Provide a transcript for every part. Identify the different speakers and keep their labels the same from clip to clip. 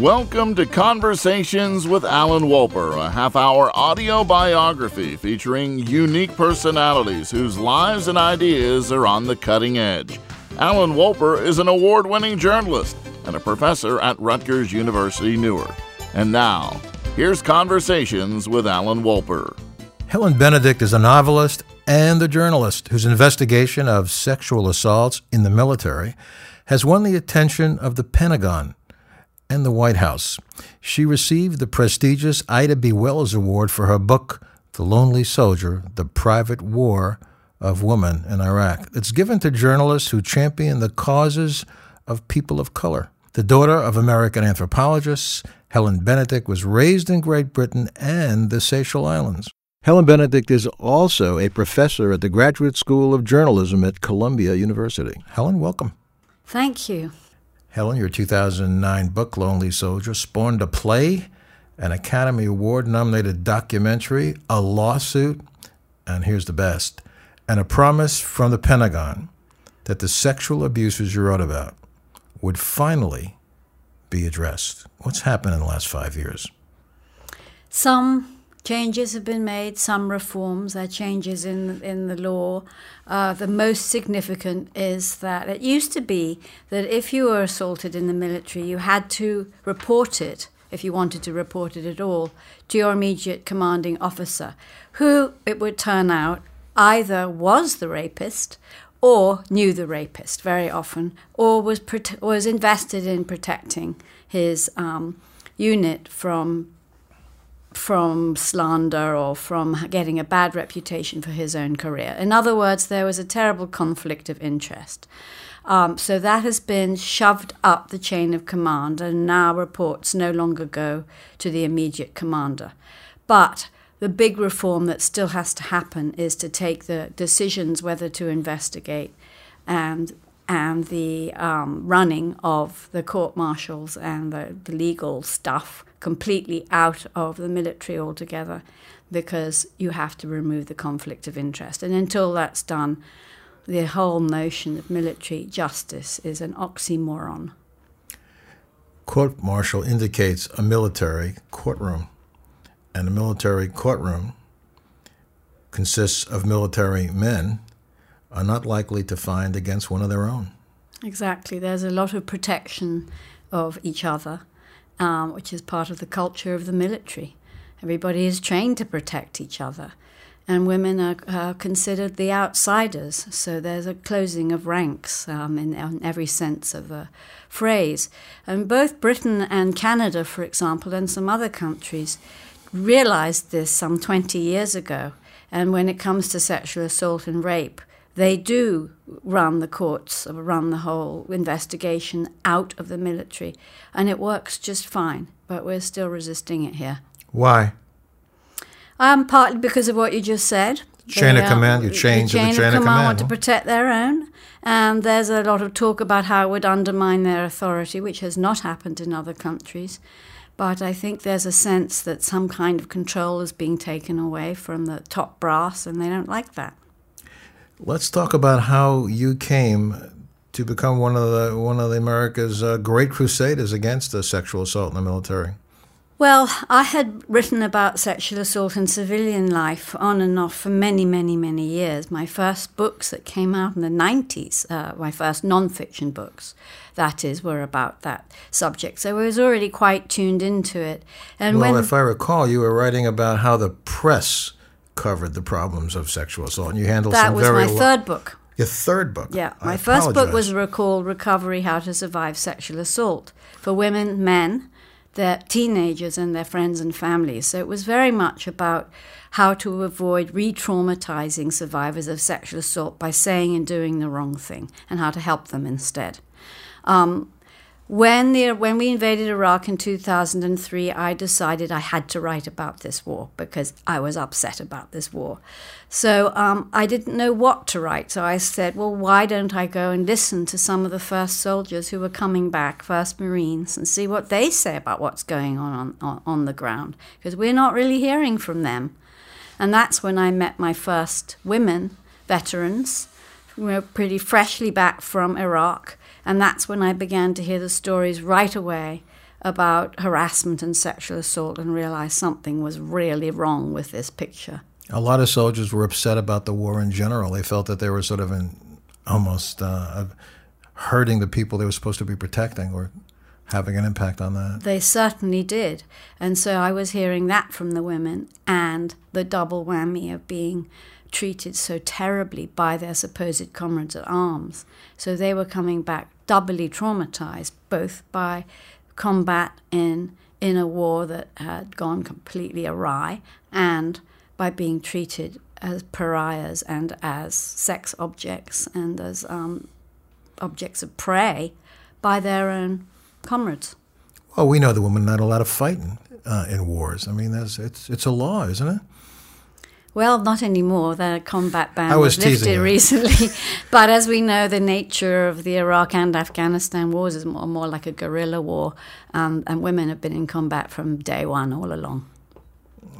Speaker 1: Welcome to Conversations with Alan Wolper, a half hour audio biography featuring unique personalities whose lives and ideas are on the cutting edge. Alan Wolper is an award winning journalist and a professor at Rutgers University Newark. And now, here's Conversations with Alan Wolper.
Speaker 2: Helen Benedict is a novelist and a journalist whose investigation of sexual assaults in the military has won the attention of the Pentagon and the White House. She received the prestigious Ida B. Wells Award for her book, The Lonely Soldier The Private War of Women in Iraq. It's given to journalists who champion the causes of people of color. The daughter of American anthropologists, Helen Benedict was raised in Great Britain and the Seychelles Islands. Helen Benedict is also a professor at the Graduate School of Journalism at Columbia University. Helen, welcome.
Speaker 3: Thank you.
Speaker 2: Helen, your 2009 book, Lonely Soldier, spawned a play, an Academy Award nominated documentary, a lawsuit, and here's the best, and a promise from the Pentagon that the sexual abuses you wrote about would finally be addressed. What's happened in the last five years?
Speaker 3: Some changes have been made, some reforms, there are changes in, in the law. Uh, the most significant is that it used to be that if you were assaulted in the military, you had to report it, if you wanted to report it at all, to your immediate commanding officer, who it would turn out either was the rapist or knew the rapist very often, or was, was invested in protecting his um, unit from from slander or from getting a bad reputation for his own career. In other words, there was a terrible conflict of interest. Um, so that has been shoved up the chain of command, and now reports no longer go to the immediate commander. But the big reform that still has to happen is to take the decisions whether to investigate and and the um, running of the court martials and the, the legal stuff completely out of the military altogether because you have to remove the conflict of interest. And until that's done, the whole notion of military justice is an oxymoron.
Speaker 2: Court martial indicates a military courtroom, and a military courtroom consists of military men are not likely to find against one of their own.
Speaker 3: Exactly. There's a lot of protection of each other, um, which is part of the culture of the military. Everybody is trained to protect each other, and women are, are considered the outsiders. So there's a closing of ranks um, in, in every sense of the phrase. And both Britain and Canada, for example, and some other countries realized this some 20 years ago. And when it comes to sexual assault and rape, they do run the courts, run the whole investigation out of the military, and it works just fine. But we're still resisting it here.
Speaker 2: Why?
Speaker 3: Um, partly because of what you just said.
Speaker 2: Chain they, of command. You change the chain, the chain of,
Speaker 3: of
Speaker 2: command.
Speaker 3: want to protect their own, and there's a lot of talk about how it would undermine their authority, which has not happened in other countries. But I think there's a sense that some kind of control is being taken away from the top brass, and they don't like that.
Speaker 2: Let's talk about how you came to become one of the one of the America's uh, great crusaders against uh, sexual assault in the military.
Speaker 3: Well, I had written about sexual assault in civilian life on and off for many, many, many years. My first books that came out in the 90s, uh, my first non-fiction books, that is, were about that subject. So I was already quite tuned into it.
Speaker 2: And well, when, if I recall, you were writing about how the press covered the problems of sexual assault, and you handled
Speaker 3: that was my third book.
Speaker 2: Your third book.
Speaker 3: Yeah, my
Speaker 2: I
Speaker 3: first
Speaker 2: apologize.
Speaker 3: book was Recall "Recovery: How to Survive Sexual Assault" for women, men, their teenagers, and their friends and families. So it was very much about how to avoid re-traumatizing survivors of sexual assault by saying and doing the wrong thing, and how to help them instead. Um, when, the, when we invaded Iraq in 2003, I decided I had to write about this war because I was upset about this war. So um, I didn't know what to write. So I said, well, why don't I go and listen to some of the first soldiers who were coming back, first Marines, and see what they say about what's going on on, on the ground? Because we're not really hearing from them. And that's when I met my first women veterans who were pretty freshly back from Iraq and that's when I began to hear the stories right away about harassment and sexual assault and realized something was really wrong with this picture.
Speaker 2: A lot of soldiers were upset about the war in general. They felt that they were sort of in, almost uh, hurting the people they were supposed to be protecting or having an impact on that.
Speaker 3: They certainly did. And so I was hearing that from the women and the double whammy of being treated so terribly by their supposed comrades at arms. So they were coming back doubly traumatized, both by combat in in a war that had gone completely awry and by being treated as pariahs and as sex objects and as um, objects of prey by their own comrades.
Speaker 2: Well, we know the women not allowed to fight in, uh, in wars. I mean, that's, it's it's a law, isn't it?
Speaker 3: Well, not anymore. The combat ban
Speaker 2: I was
Speaker 3: was, lifted
Speaker 2: you.
Speaker 3: recently. but as we know, the nature of the Iraq and Afghanistan wars is more, more like a guerrilla war, um, and women have been in combat from day one all along.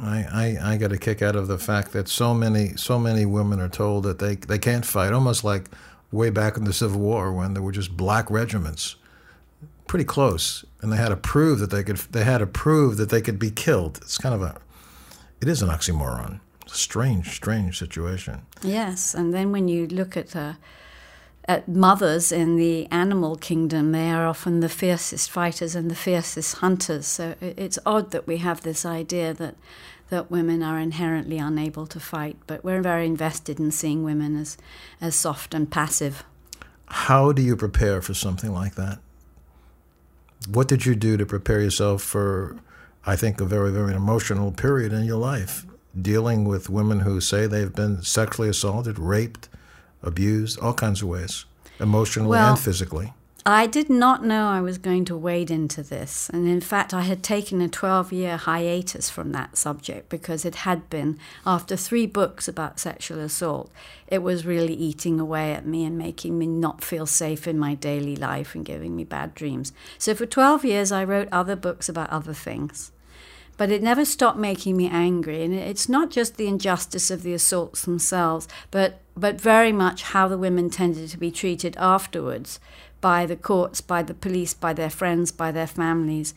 Speaker 2: I, I, I get a kick out of the fact that so many so many women are told that they, they can't fight, almost like way back in the Civil War when there were just black regiments, pretty close, and they had to prove that they could they had to prove that they could be killed. It's kind of a it is an oxymoron. Strange, strange situation.
Speaker 3: Yes, and then when you look at uh, at mothers in the animal kingdom, they are often the fiercest fighters and the fiercest hunters. So it's odd that we have this idea that that women are inherently unable to fight, but we're very invested in seeing women as as soft and passive.
Speaker 2: How do you prepare for something like that? What did you do to prepare yourself for, I think, a very, very emotional period in your life, dealing with women who say they've been sexually assaulted, raped, abused, all kinds of ways, emotionally
Speaker 3: Well-
Speaker 2: and physically?
Speaker 3: I did not know I was going to wade into this. And in fact, I had taken a 12 year hiatus from that subject because it had been, after three books about sexual assault, it was really eating away at me and making me not feel safe in my daily life and giving me bad dreams. So for 12 years, I wrote other books about other things. But it never stopped making me angry. And it's not just the injustice of the assaults themselves, but, but very much how the women tended to be treated afterwards by the courts, by the police, by their friends, by their families.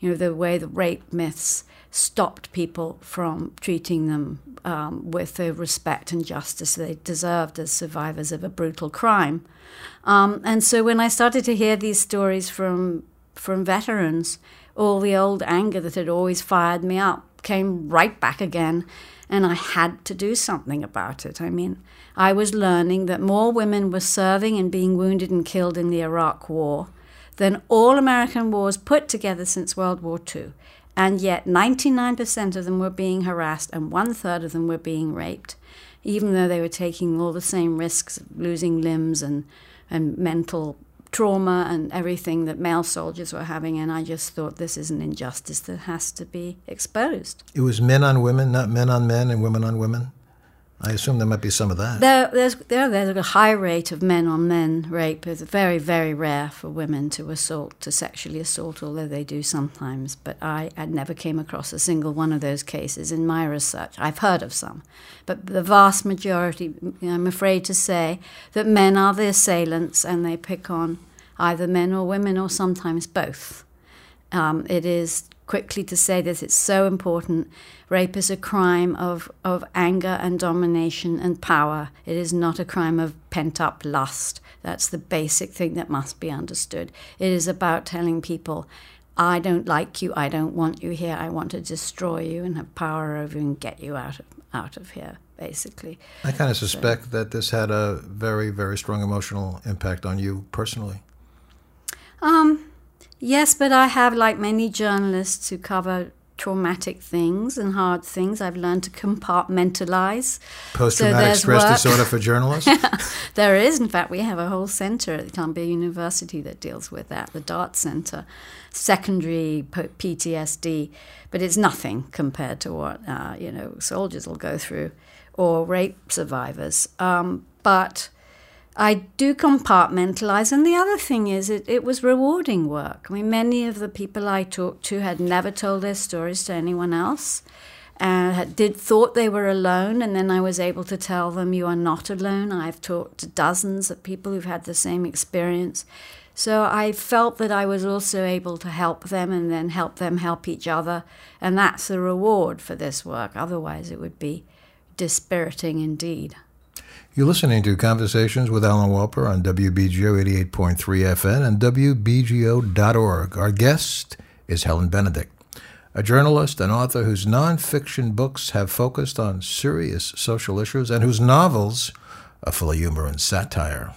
Speaker 3: You know, the way the rape myths stopped people from treating them um, with the respect and justice they deserved as survivors of a brutal crime. Um, and so when I started to hear these stories from from veterans, all the old anger that had always fired me up came right back again, and I had to do something about it. I mean, I was learning that more women were serving and being wounded and killed in the Iraq War than all American wars put together since World War II. And yet, 99% of them were being harassed, and one third of them were being raped, even though they were taking all the same risks of losing limbs and, and mental trauma and everything that male soldiers were having. And I just thought this is an injustice that has to be exposed.
Speaker 2: It was men on women, not men on men and women on women. I assume there might be some of that.
Speaker 3: There, there's, there, there's a high rate of men on men rape. It's very, very rare for women to assault, to sexually assault, although they do sometimes. But I, I never came across a single one of those cases in my research. I've heard of some. But the vast majority, I'm afraid to say, that men are the assailants and they pick on either men or women or sometimes both. Um, it is quickly to say that it's so important. Rape is a crime of, of anger and domination and power. It is not a crime of pent up lust. That's the basic thing that must be understood. It is about telling people, I don't like you, I don't want you here, I want to destroy you and have power over you and get you out of, out of here, basically.
Speaker 2: I kind of suspect that this had a very, very strong emotional impact on you personally.
Speaker 3: Um, yes, but I have, like many journalists who cover traumatic things and hard things, I've learned to compartmentalize.
Speaker 2: Post
Speaker 3: So
Speaker 2: traumatic
Speaker 3: there's
Speaker 2: stress
Speaker 3: work.
Speaker 2: disorder for journalists?
Speaker 3: There is, in fact, we have a whole center at Columbia University that deals with that, the DART Center, secondary PTSD, but it's nothing compared to what uh, you know soldiers will go through or rape survivors. Um, but I do compartmentalize, and the other thing is, it, it was rewarding work. I mean, many of the people I talked to had never told their stories to anyone else and had, did thought they were alone and then I was able to tell them you are not alone. I've talked to dozens of people who've had the same experience. So I felt that I was also able to help them and then help them help each other. And that's the reward for this work. Otherwise, it would be dispiriting indeed.
Speaker 2: You're listening to Conversations with Alan Wolper on WBGO 88.3 FM and WBGO.org. Our guest is Helen Benedict, a journalist and author whose nonfiction books have focused on serious social issues and whose novels are full of humor and satire.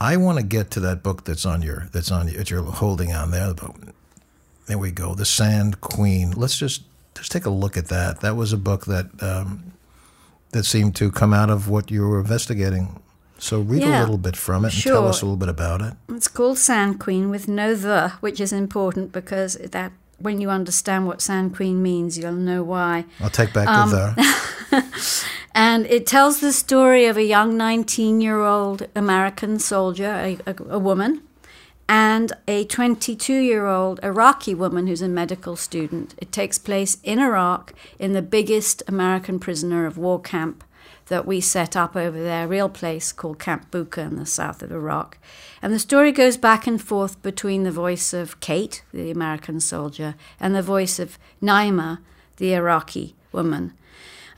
Speaker 2: I want to get to that book that's on your that's on that you're holding on there. There we go, The Sand Queen. Let's just just take a look at that. That was a book that um, that seemed to come out of what you were investigating. So read
Speaker 3: Yeah,
Speaker 2: a little bit from it and
Speaker 3: sure.
Speaker 2: tell us a little bit about it.
Speaker 3: It's called Sand Queen with no the, which is important because that when you understand what Sand Queen means, you'll know why.
Speaker 2: I'll take back
Speaker 3: Um,
Speaker 2: the the.
Speaker 3: And it tells the story of a young 19 year old American soldier, a, a, a woman, and a 22 year old Iraqi woman who's a medical student. It takes place in Iraq in the biggest American prisoner of war camp that we set up over there, a real place called Camp Bucca in the south of Iraq. And the story goes back and forth between the voice of Kate, the American soldier, and the voice of Naema, the Iraqi woman.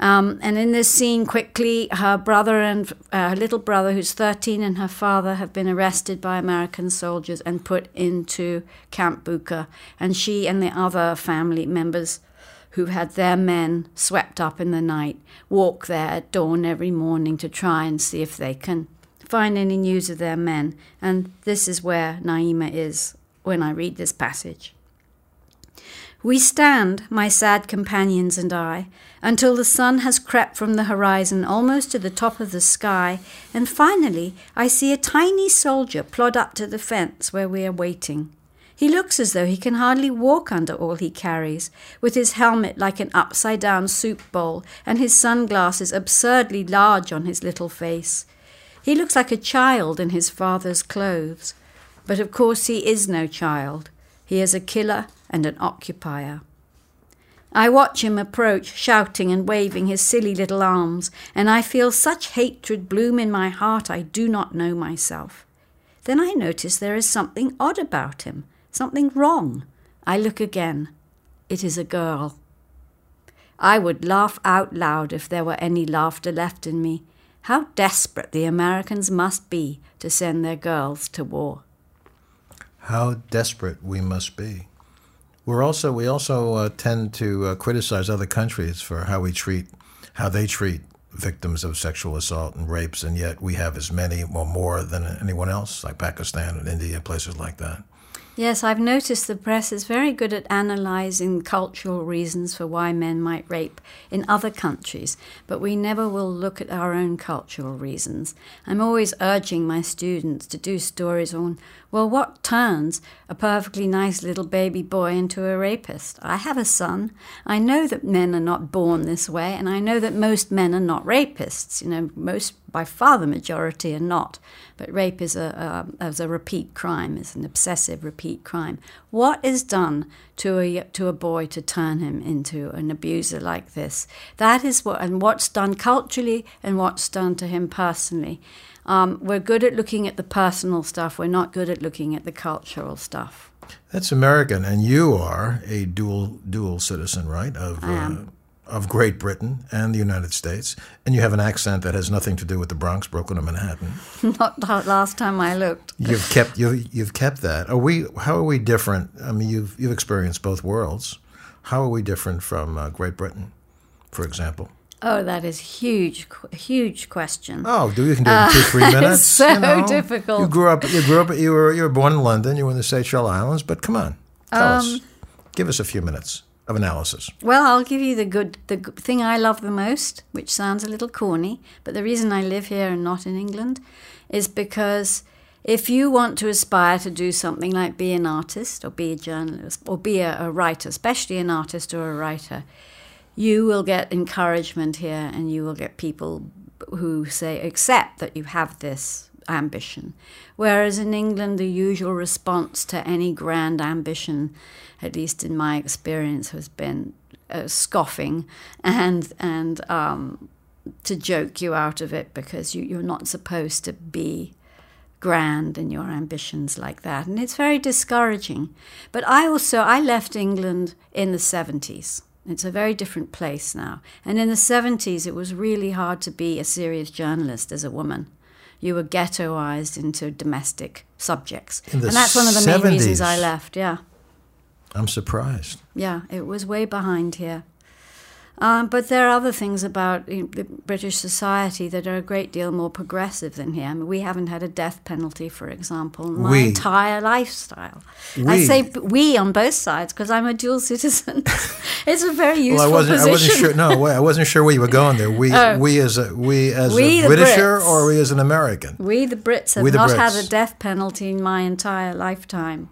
Speaker 3: Um, and in this scene, quickly, her brother and uh, her little brother, who's 13, and her father have been arrested by American soldiers and put into Camp Bucca. And she and the other family members who had their men swept up in the night walk there at dawn every morning to try and see if they can find any news of their men. And this is where Naema is when I read this passage. We stand, my sad companions and I, until the sun has crept from the horizon almost to the top of the sky, and finally I see a tiny soldier plod up to the fence where we are waiting. He looks as though he can hardly walk under all he carries, with his helmet like an upside down soup bowl and his sunglasses absurdly large on his little face. He looks like a child in his father's clothes. But of course he is no child. He is a killer and an occupier. I watch him approach, shouting and waving his silly little arms, and I feel such hatred bloom in my heart I do not know myself. Then I notice there is something odd about him, something wrong. I look again. It is a girl. I would laugh out loud if there were any laughter left in me. How desperate the Americans must be to send their girls to war.
Speaker 2: How desperate we must be. We're also we also uh, tend to uh, criticize other countries for how we treat how they treat victims of sexual assault and rapes, and yet we have as many or more than anyone else, like Pakistan and India, places like that.
Speaker 3: Yes, I've noticed the press is very good at analysing cultural reasons for why men might rape in other countries, but we never will look at our own cultural reasons. I'm always urging my students to do stories on, well, what turns a perfectly nice little baby boy into a rapist? I have a son. I know that men are not born this way, and I know that most men are not rapists. You know, most, by far the majority are not. But rape is a, a, as a repeat crime, is an obsessive repeat crime. What is done to a, to a boy to turn him into an abuser like this? That is what, and what's done culturally and what's done to him personally. Um, we're good at looking at the personal stuff. We're not good at looking at the cultural stuff.
Speaker 2: That's American, and you are a dual dual citizen, right? Of. Uh, of Great Britain and the United States, and you have an accent that has nothing to do with the Bronx, Brooklyn, or Manhattan.
Speaker 3: not last time I looked.
Speaker 2: You've kept you've, you've kept that. Are we? How are we different? I mean, you've you've experienced both worlds. How are we different from uh, Great Britain, for example?
Speaker 3: Oh, that is huge, huge question.
Speaker 2: Oh, do you can do it in two, three minutes?
Speaker 3: It's so
Speaker 2: you know?
Speaker 3: difficult.
Speaker 2: You grew up. You grew up. You were you were born in London. You were in the Seychelles Islands. But come on, tell
Speaker 3: Um,
Speaker 2: us. Give us a few minutes of analysis.
Speaker 3: Well, I'll give you the good, the thing I love the most, which sounds a little corny, but the reason I live here and not in England is because if you want to aspire to do something like be an artist or be a journalist or be a, a writer, especially an artist or a writer, you will get encouragement here and you will get people who say accept that you have this ambition whereas in England the usual response to any grand ambition at least in my experience has been uh, scoffing and and um, to joke you out of it because you, you're not supposed to be grand in your ambitions like that. And it's very discouraging. But I also, I left England in the 70s. It's a very different place now. And in the 70s, it was really hard to be a serious journalist as a woman. You were ghettoized into domestic subjects. And that's one of the main reasons I left, yeah.
Speaker 2: I'm surprised.
Speaker 3: Yeah, it was way behind here. Um, but there are other things about you know, the British society that are a great deal more progressive than here. I mean, we haven't had a death penalty, for example, in my
Speaker 2: We.
Speaker 3: entire lifestyle. I say we on both sides because I'm a dual citizen. it's a very useful
Speaker 2: Well, I wasn't.
Speaker 3: position.
Speaker 2: I wasn't sure. No, wait, I wasn't sure where you were going there. We,
Speaker 3: Oh.
Speaker 2: we as a we as
Speaker 3: We,
Speaker 2: a Britisher,
Speaker 3: Brits.
Speaker 2: or we as an American.
Speaker 3: We, the Brits, have
Speaker 2: We, the
Speaker 3: not had a death penalty in my entire lifetime,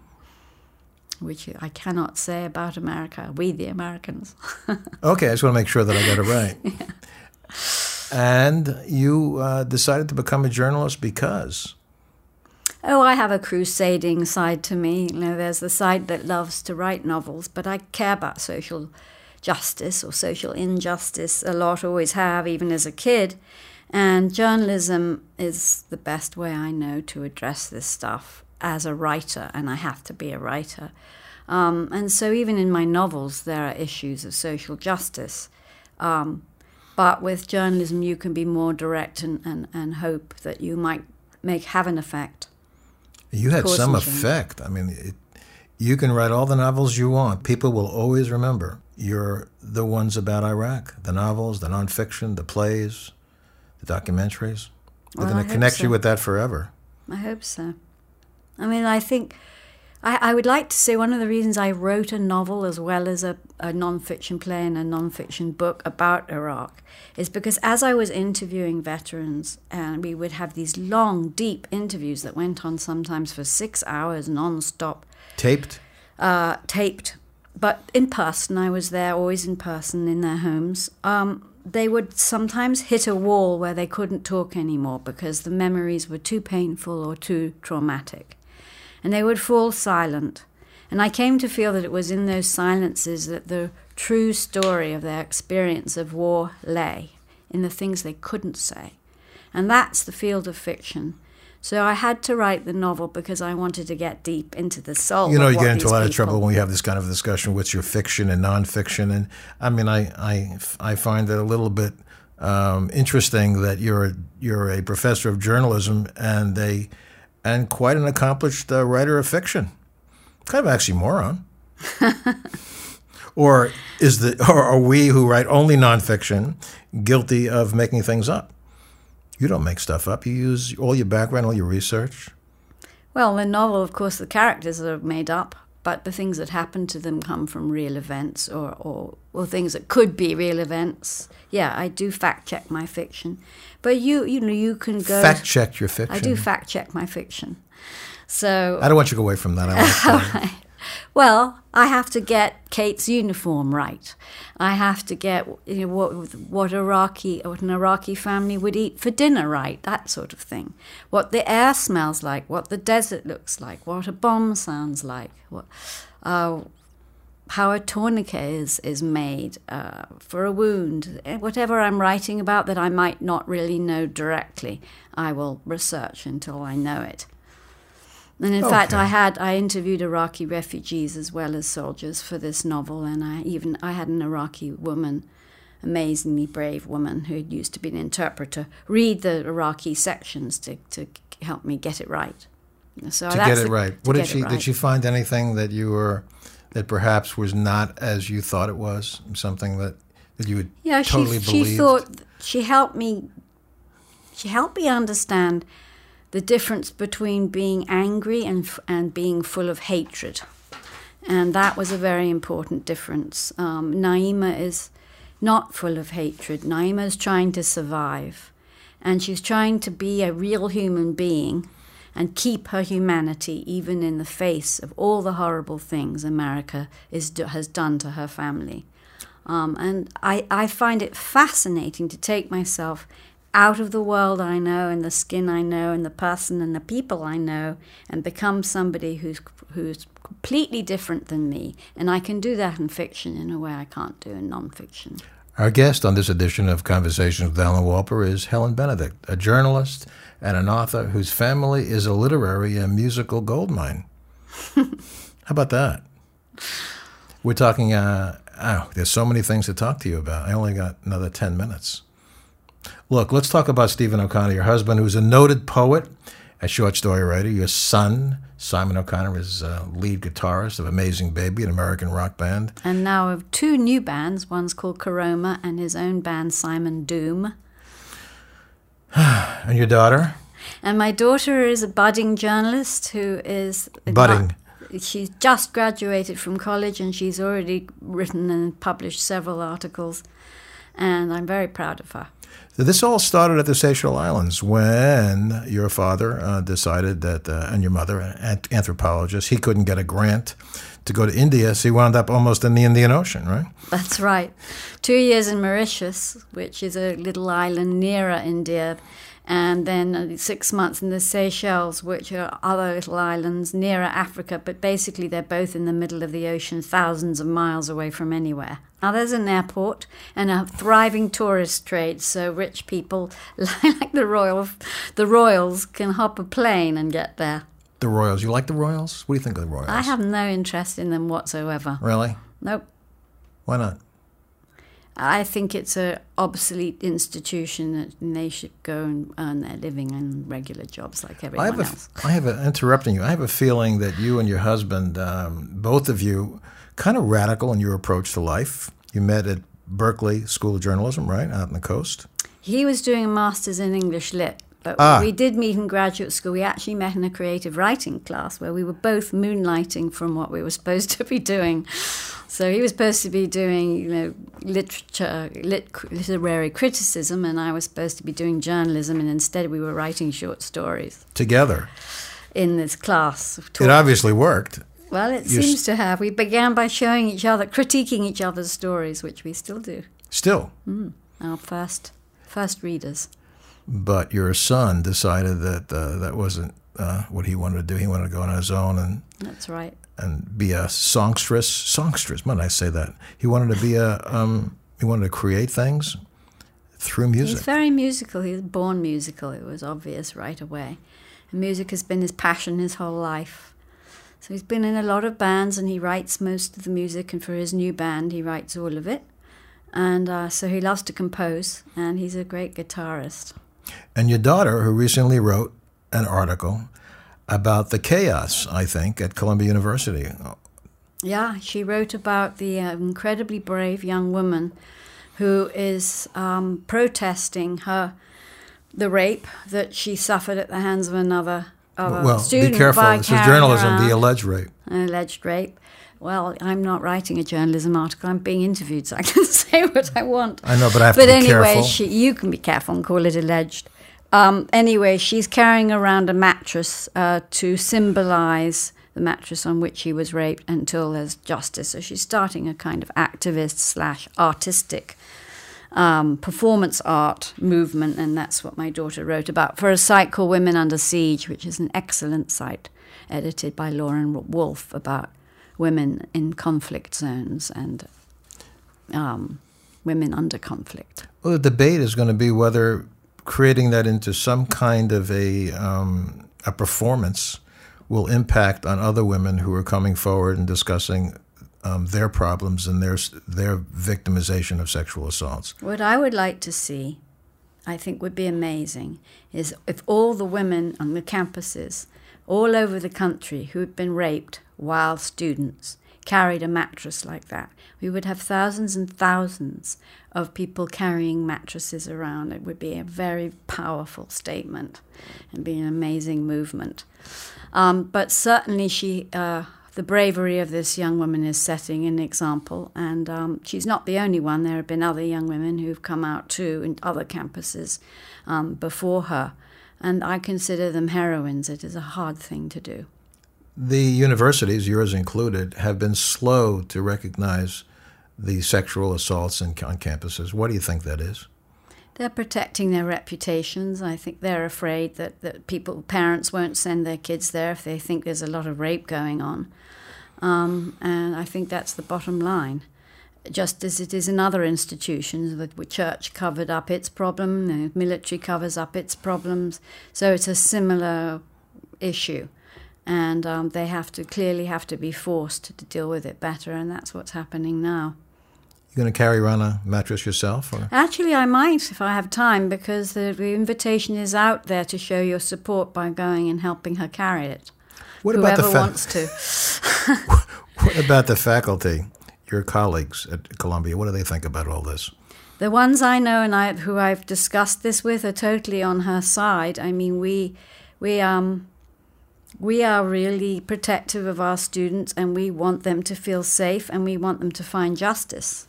Speaker 3: which I cannot say about America. We, the Americans.
Speaker 2: Okay, I just want to make sure that I got it right. yeah. And you uh, decided to become a journalist because
Speaker 3: Oh, I have a crusading side to me. You know, there's the side that loves to write novels, but I care about social justice or social injustice a lot, always have, even as a kid. And journalism is the best way I know to address this stuff as a writer, and I have to be a writer. Um, and so, even in my novels, there are issues of social justice. Um, but with journalism, you can be more direct and, and, and hope that you might make have an effect.
Speaker 2: you had some effect. I mean, it, you can write all the novels you want. People will always remember you're the ones about Iraq. The novels, the nonfiction, the plays, the documentaries. They're
Speaker 3: Well,
Speaker 2: going to connect
Speaker 3: so.
Speaker 2: you with that forever.
Speaker 3: I hope so. I mean, I think I, I would like to say one of the reasons I wrote a novel as well as a, a non-fiction play and a non-fiction book about Iraq is because as I was interviewing veterans, and we would have these long, deep interviews that went on sometimes for six hours non-stop,
Speaker 2: Taped.
Speaker 3: uh, taped, but in person. I was there always in person in their homes. Um, they would sometimes hit a wall where they couldn't talk anymore because the memories were too painful or too traumatic. And they would fall silent. And I came to feel that it was in those silences that the true story of their experience of war lay, in the things they couldn't say. And that's the field of fiction. So I had to write the novel because I wanted to get deep into the soul.
Speaker 2: You know, you get into a lot of trouble when you have this kind of discussion. What's your fiction and nonfiction? And I mean, I I, I find it a little bit um, interesting that you're a, you're a professor of journalism and a and quite an accomplished uh, writer of fiction. Kind of oxymoron. or is the or are we who write only nonfiction guilty of making things up? You don't make stuff up. You use all your background, all your research.
Speaker 3: Well, in novel, of course, the characters are made up, but the things that happen to them come from real events or, or, or things that could be real events. Yeah, I do fact check my fiction. But you, you know, you can go.
Speaker 2: Fact check your fiction.
Speaker 3: I do fact check my fiction. So,
Speaker 2: I don't want you to go away from that. I.
Speaker 3: well, I have to get Kate's uniform right. I have to get you know, what what Iraqi what an Iraqi family would eat for dinner right. That sort of thing. What the air smells like. What the desert looks like. What a bomb sounds like. What. Uh, how a tourniquet is, is made uh, for a wound. Eh, Whatever I'm writing about that I might not really know directly, I will research until I know it. And in fact, I had I interviewed Iraqi refugees as well as soldiers for this novel, and I even I had an Iraqi woman, amazingly brave woman who used to be an interpreter, read the Iraqi sections to, to help me get it right. So
Speaker 2: to get it
Speaker 3: the-
Speaker 2: right. What did she
Speaker 3: right.
Speaker 2: did she find anything that you were that perhaps was not as you thought it was? Something that that you would
Speaker 3: Yeah,
Speaker 2: totally
Speaker 3: she,
Speaker 2: believed?
Speaker 3: she thought she helped me. She helped me understand the difference between being angry and and being full of hatred, and that was a very important difference. Um, Naema is not full of hatred. Naema is trying to survive, and she's trying to be a real human being. And keep her humanity even in the face of all the horrible things America is, has done to her family. Um, and I, I find it fascinating to take myself out of the world I know and the skin I know and the person and the people I know and become somebody who's who's completely different than me. And I can do that in fiction in a way I can't do in nonfiction.
Speaker 2: Our guest on this edition of Conversations with Alan Wolper is Helen Benedict, a journalist and an author whose family is a literary and musical goldmine. How about that? We're talking, uh, oh, there's so many things to talk to you about. I only got another 10 minutes. Look, let's talk about Stephen O'Connor, your husband, who's a noted poet, a short story writer. Your son, Simon O'Connor, is a lead guitarist of Amazing Baby, an American rock band.
Speaker 3: And now of two new bands. One's called Karoma and his own band, Simon Doom.
Speaker 2: And your daughter?
Speaker 3: And my daughter is a budding journalist who is
Speaker 2: Budding.
Speaker 3: She's just graduated from college and she's already written and published several articles. And I'm very proud of her.
Speaker 2: So this all started at the Seychelles Islands when your father uh, decided that, uh, and your mother, an anthropologist, he couldn't get a grant to go to India, so he wound up almost in the Indian Ocean, right?
Speaker 3: That's right. Two years in Mauritius, which is a little island nearer India, and then uh, six months in the Seychelles, which are other little islands nearer Africa, but basically they're both in the middle of the ocean, thousands of miles away from anywhere. Now there's an airport and a thriving tourist trade, so rich people like the royal, the royals can hop a plane and get there.
Speaker 2: The Royals. You like the Royals? What do you think of the Royals?
Speaker 3: I have no interest in them whatsoever.
Speaker 2: Really?
Speaker 3: Nope.
Speaker 2: Why not?
Speaker 3: I think it's a obsolete institution that they should go and earn their living in regular jobs like
Speaker 2: I
Speaker 3: everyone
Speaker 2: have
Speaker 3: else.
Speaker 2: I have a, interrupting you. I have a feeling that you and your husband, um, both of you, kind of radical in your approach to life. You met at Berkeley School of Journalism, right, out on the coast.
Speaker 3: He was doing a master's in English lit, but
Speaker 2: Ah.
Speaker 3: we did meet in graduate school. We actually met in a creative writing class where we were both moonlighting from what we were supposed to be doing. So he was supposed to be doing, you know, literature, lit, literary criticism, and I was supposed to be doing journalism, and instead we were writing short stories
Speaker 2: Together.
Speaker 3: in this class.
Speaker 2: It obviously worked.
Speaker 3: well, it
Speaker 2: you s-
Speaker 3: seems to have. We began by showing each other, critiquing each other's stories, which we still do.
Speaker 2: Still.
Speaker 3: Our first, first readers.
Speaker 2: But your son decided that uh, that wasn't uh, what he wanted to do. He wanted to go on his own and,
Speaker 3: That's right.
Speaker 2: and be a songstress. Songstress, Might I say that? He wanted to be a, um, he wanted to create things through music.
Speaker 3: He's very musical. He was born musical. It was obvious right away. And music has been his passion his whole life. So he's been in a lot of bands and he writes most of the music. And for his new band, he writes all of it. And uh, so he loves to compose and he's a great guitarist.
Speaker 2: And your daughter, who recently wrote an article about the chaos, I think, at Columbia University.
Speaker 3: Yeah, she wrote about the uh, incredibly brave young woman who is um, protesting her the rape that she suffered at the hands of another of a
Speaker 2: well,
Speaker 3: student
Speaker 2: be careful. This is journalism, the alleged rape.
Speaker 3: alleged rape. Well, I'm not writing a journalism article. I'm being interviewed, so I can say what I want.
Speaker 2: I know, but I have
Speaker 3: But
Speaker 2: to be
Speaker 3: anyway,
Speaker 2: careful.
Speaker 3: she, you can be careful and call it alleged. Um, anyway, she's carrying around a mattress uh, to symbolize the mattress on which he was raped until there's justice. So she's starting a kind of activist slash artistic um, performance art movement, and that's what my daughter wrote about for a site called Women Under Siege, which is an excellent site edited by Lauren Wolfe about women in conflict zones and um, women under conflict.
Speaker 2: Well, the debate is going to be whether creating that into some kind of a um, a performance will impact on other women who are coming forward and discussing um, their problems and their their victimization of sexual assaults.
Speaker 3: What I would like to see, I think would be amazing, is if all the women on the campuses all over the country who had been raped while students carried a mattress like that. We would have thousands and thousands of people carrying mattresses around. It would be a very powerful statement and be an amazing movement. Um, but certainly, she, uh, the bravery of this young woman is setting an example, and um, she's not the only one. There have been other young women who've come out too in other campuses um, before her, and I consider them heroines. It is a hard thing to do.
Speaker 2: The universities, yours included, have been slow to recognize the sexual assaults in, on campuses. What do you think that is?
Speaker 3: They're protecting their reputations. I think they're afraid that, that people, parents won't send their kids there if they think there's a lot of rape going on. Um, and I think that's the bottom line. Just as it is in other institutions. The church covered up its problem, the military covers up its problems. So it's a similar issue. And um, they have to clearly have to be forced to deal with it better, and that's what's happening now.
Speaker 2: You going to carry around a mattress yourself? Or?
Speaker 3: Actually, I might if I have time because the, the invitation is out there to show your support by going and helping her carry it.
Speaker 2: What
Speaker 3: Whoever
Speaker 2: about the fa-
Speaker 3: wants to.
Speaker 2: what about the faculty, your colleagues at Columbia? What do they think about all this?
Speaker 3: The ones I know and I, who I've discussed this with are totally on her side. I mean, we we um we are really protective of our students, and we want them to feel safe, and we want them to find justice.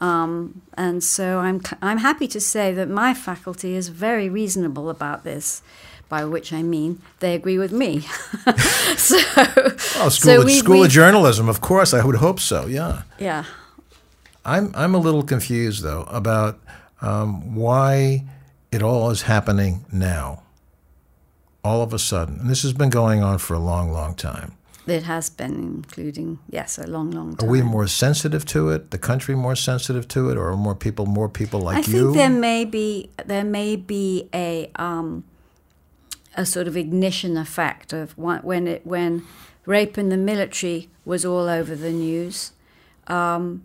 Speaker 3: Um, and so I'm I'm happy to say that my faculty is very reasonable about this by which I mean they agree with me. so,
Speaker 2: oh, school,
Speaker 3: so
Speaker 2: of,
Speaker 3: we,
Speaker 2: school
Speaker 3: we,
Speaker 2: of journalism, of course. I would hope so. Yeah.
Speaker 3: Yeah.
Speaker 2: I'm I'm a little confused though about um, why it all is happening now. All of a sudden, and this has been going on for a long, long time.
Speaker 3: It has been, including yes, a long, long time.
Speaker 2: Are we more sensitive to it? The country more sensitive to it, or are more people, more people like
Speaker 3: I
Speaker 2: you?
Speaker 3: I think there may be there may be a um, a sort of ignition effect of when it when rape in the military was all over the news. Um,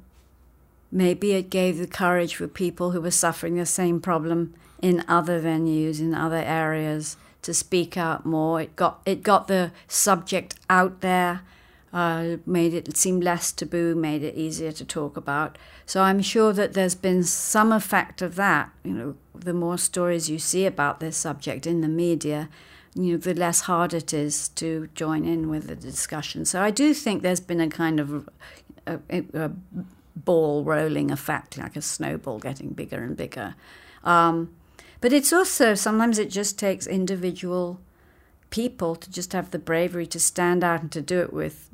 Speaker 3: maybe it gave the courage for people who were suffering the same problem in other venues, in other areas, to speak out more. It got it got the subject out there, uh, made it seem less taboo, made it easier to talk about. So I'm sure that there's been some effect of that. You know, the more stories you see about this subject in the media, you know, the less hard it is to join in with the discussion. So I do think there's been a kind of a, a, a ball rolling effect, like a snowball getting bigger and bigger. Um, but it's also sometimes it just takes individual people to just have the bravery to stand out and to do it with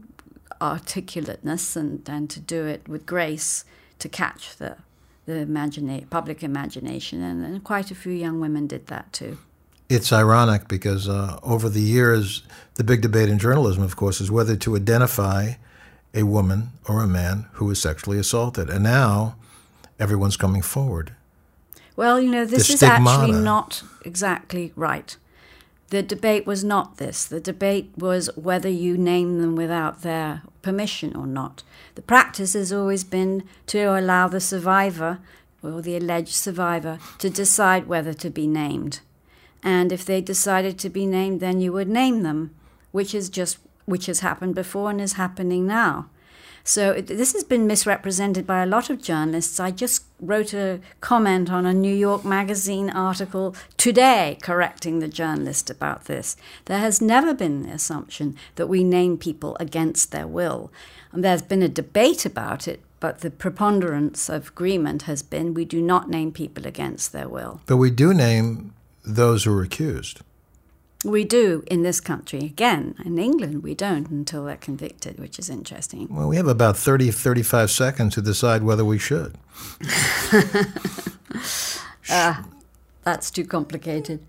Speaker 3: articulateness and, and to do it with grace to catch the the imagina- public imagination. And, and quite a few young women did that too.
Speaker 2: It's ironic because uh, over the years, the big debate in journalism, of course, is whether to identify a woman or a man who was sexually assaulted. And now everyone's coming forward.
Speaker 3: Well, you know, this
Speaker 2: The
Speaker 3: is actually not exactly right. The debate was not this. The debate was whether you name them without their permission or not. The practice has always been to allow the survivor or the alleged survivor to decide whether to be named. And if they decided to be named, then you would name them, which is just which has happened before and is happening now. So this has been misrepresented by a lot of journalists. I just wrote a comment on a New York Magazine article today correcting the journalist about this. There has never been the assumption that we name people against their will. And there's been a debate about it, but the preponderance of agreement has been we do not name people against their will.
Speaker 2: But we do name those who are accused.
Speaker 3: We do in this country. Again, in England, we don't until they're convicted, which is interesting.
Speaker 2: Well, we have about 30, 35 seconds to decide whether we should.
Speaker 3: Ah, that's too complicated.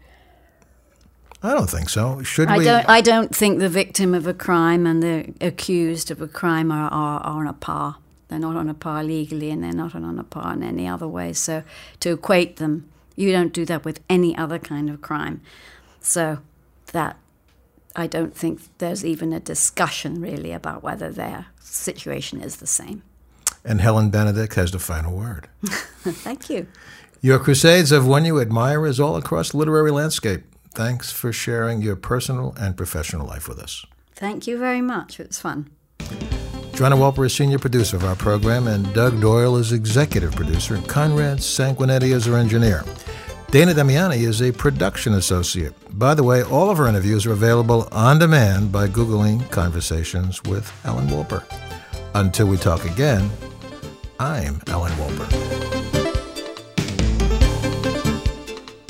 Speaker 2: I don't think so. Should
Speaker 3: I
Speaker 2: we?
Speaker 3: don't. I don't think the victim of a crime and the accused of a crime are, are, are on a par. They're not on a par legally, and they're not on a par in any other way. So to equate them, you don't do that with any other kind of crime. So that I don't think there's even a discussion really about whether their situation is the same.
Speaker 2: and Helen Benedict has the final word.
Speaker 3: Thank you.
Speaker 2: Your crusades of one you admire is all across the literary landscape. Thanks for sharing your personal and professional life with us.
Speaker 3: Thank you very much. It was fun.
Speaker 2: Joanna Wolper is senior producer of our program, and Doug Doyle is executive producer, and Conrad Sanguinetti is our engineer. Dana Damiani is a production associate. By the way, all of our interviews are available on demand by Googling Conversations with Alan Wolper. Until we talk again, I'm Alan Wolper.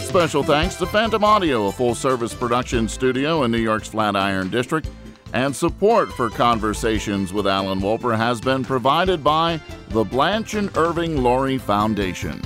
Speaker 1: Special thanks to Phantom Audio, a full service production studio in New York's Flatiron District. And support for Conversations with Alan Wolper has been provided by the Blanche and Irving Laurie Foundation.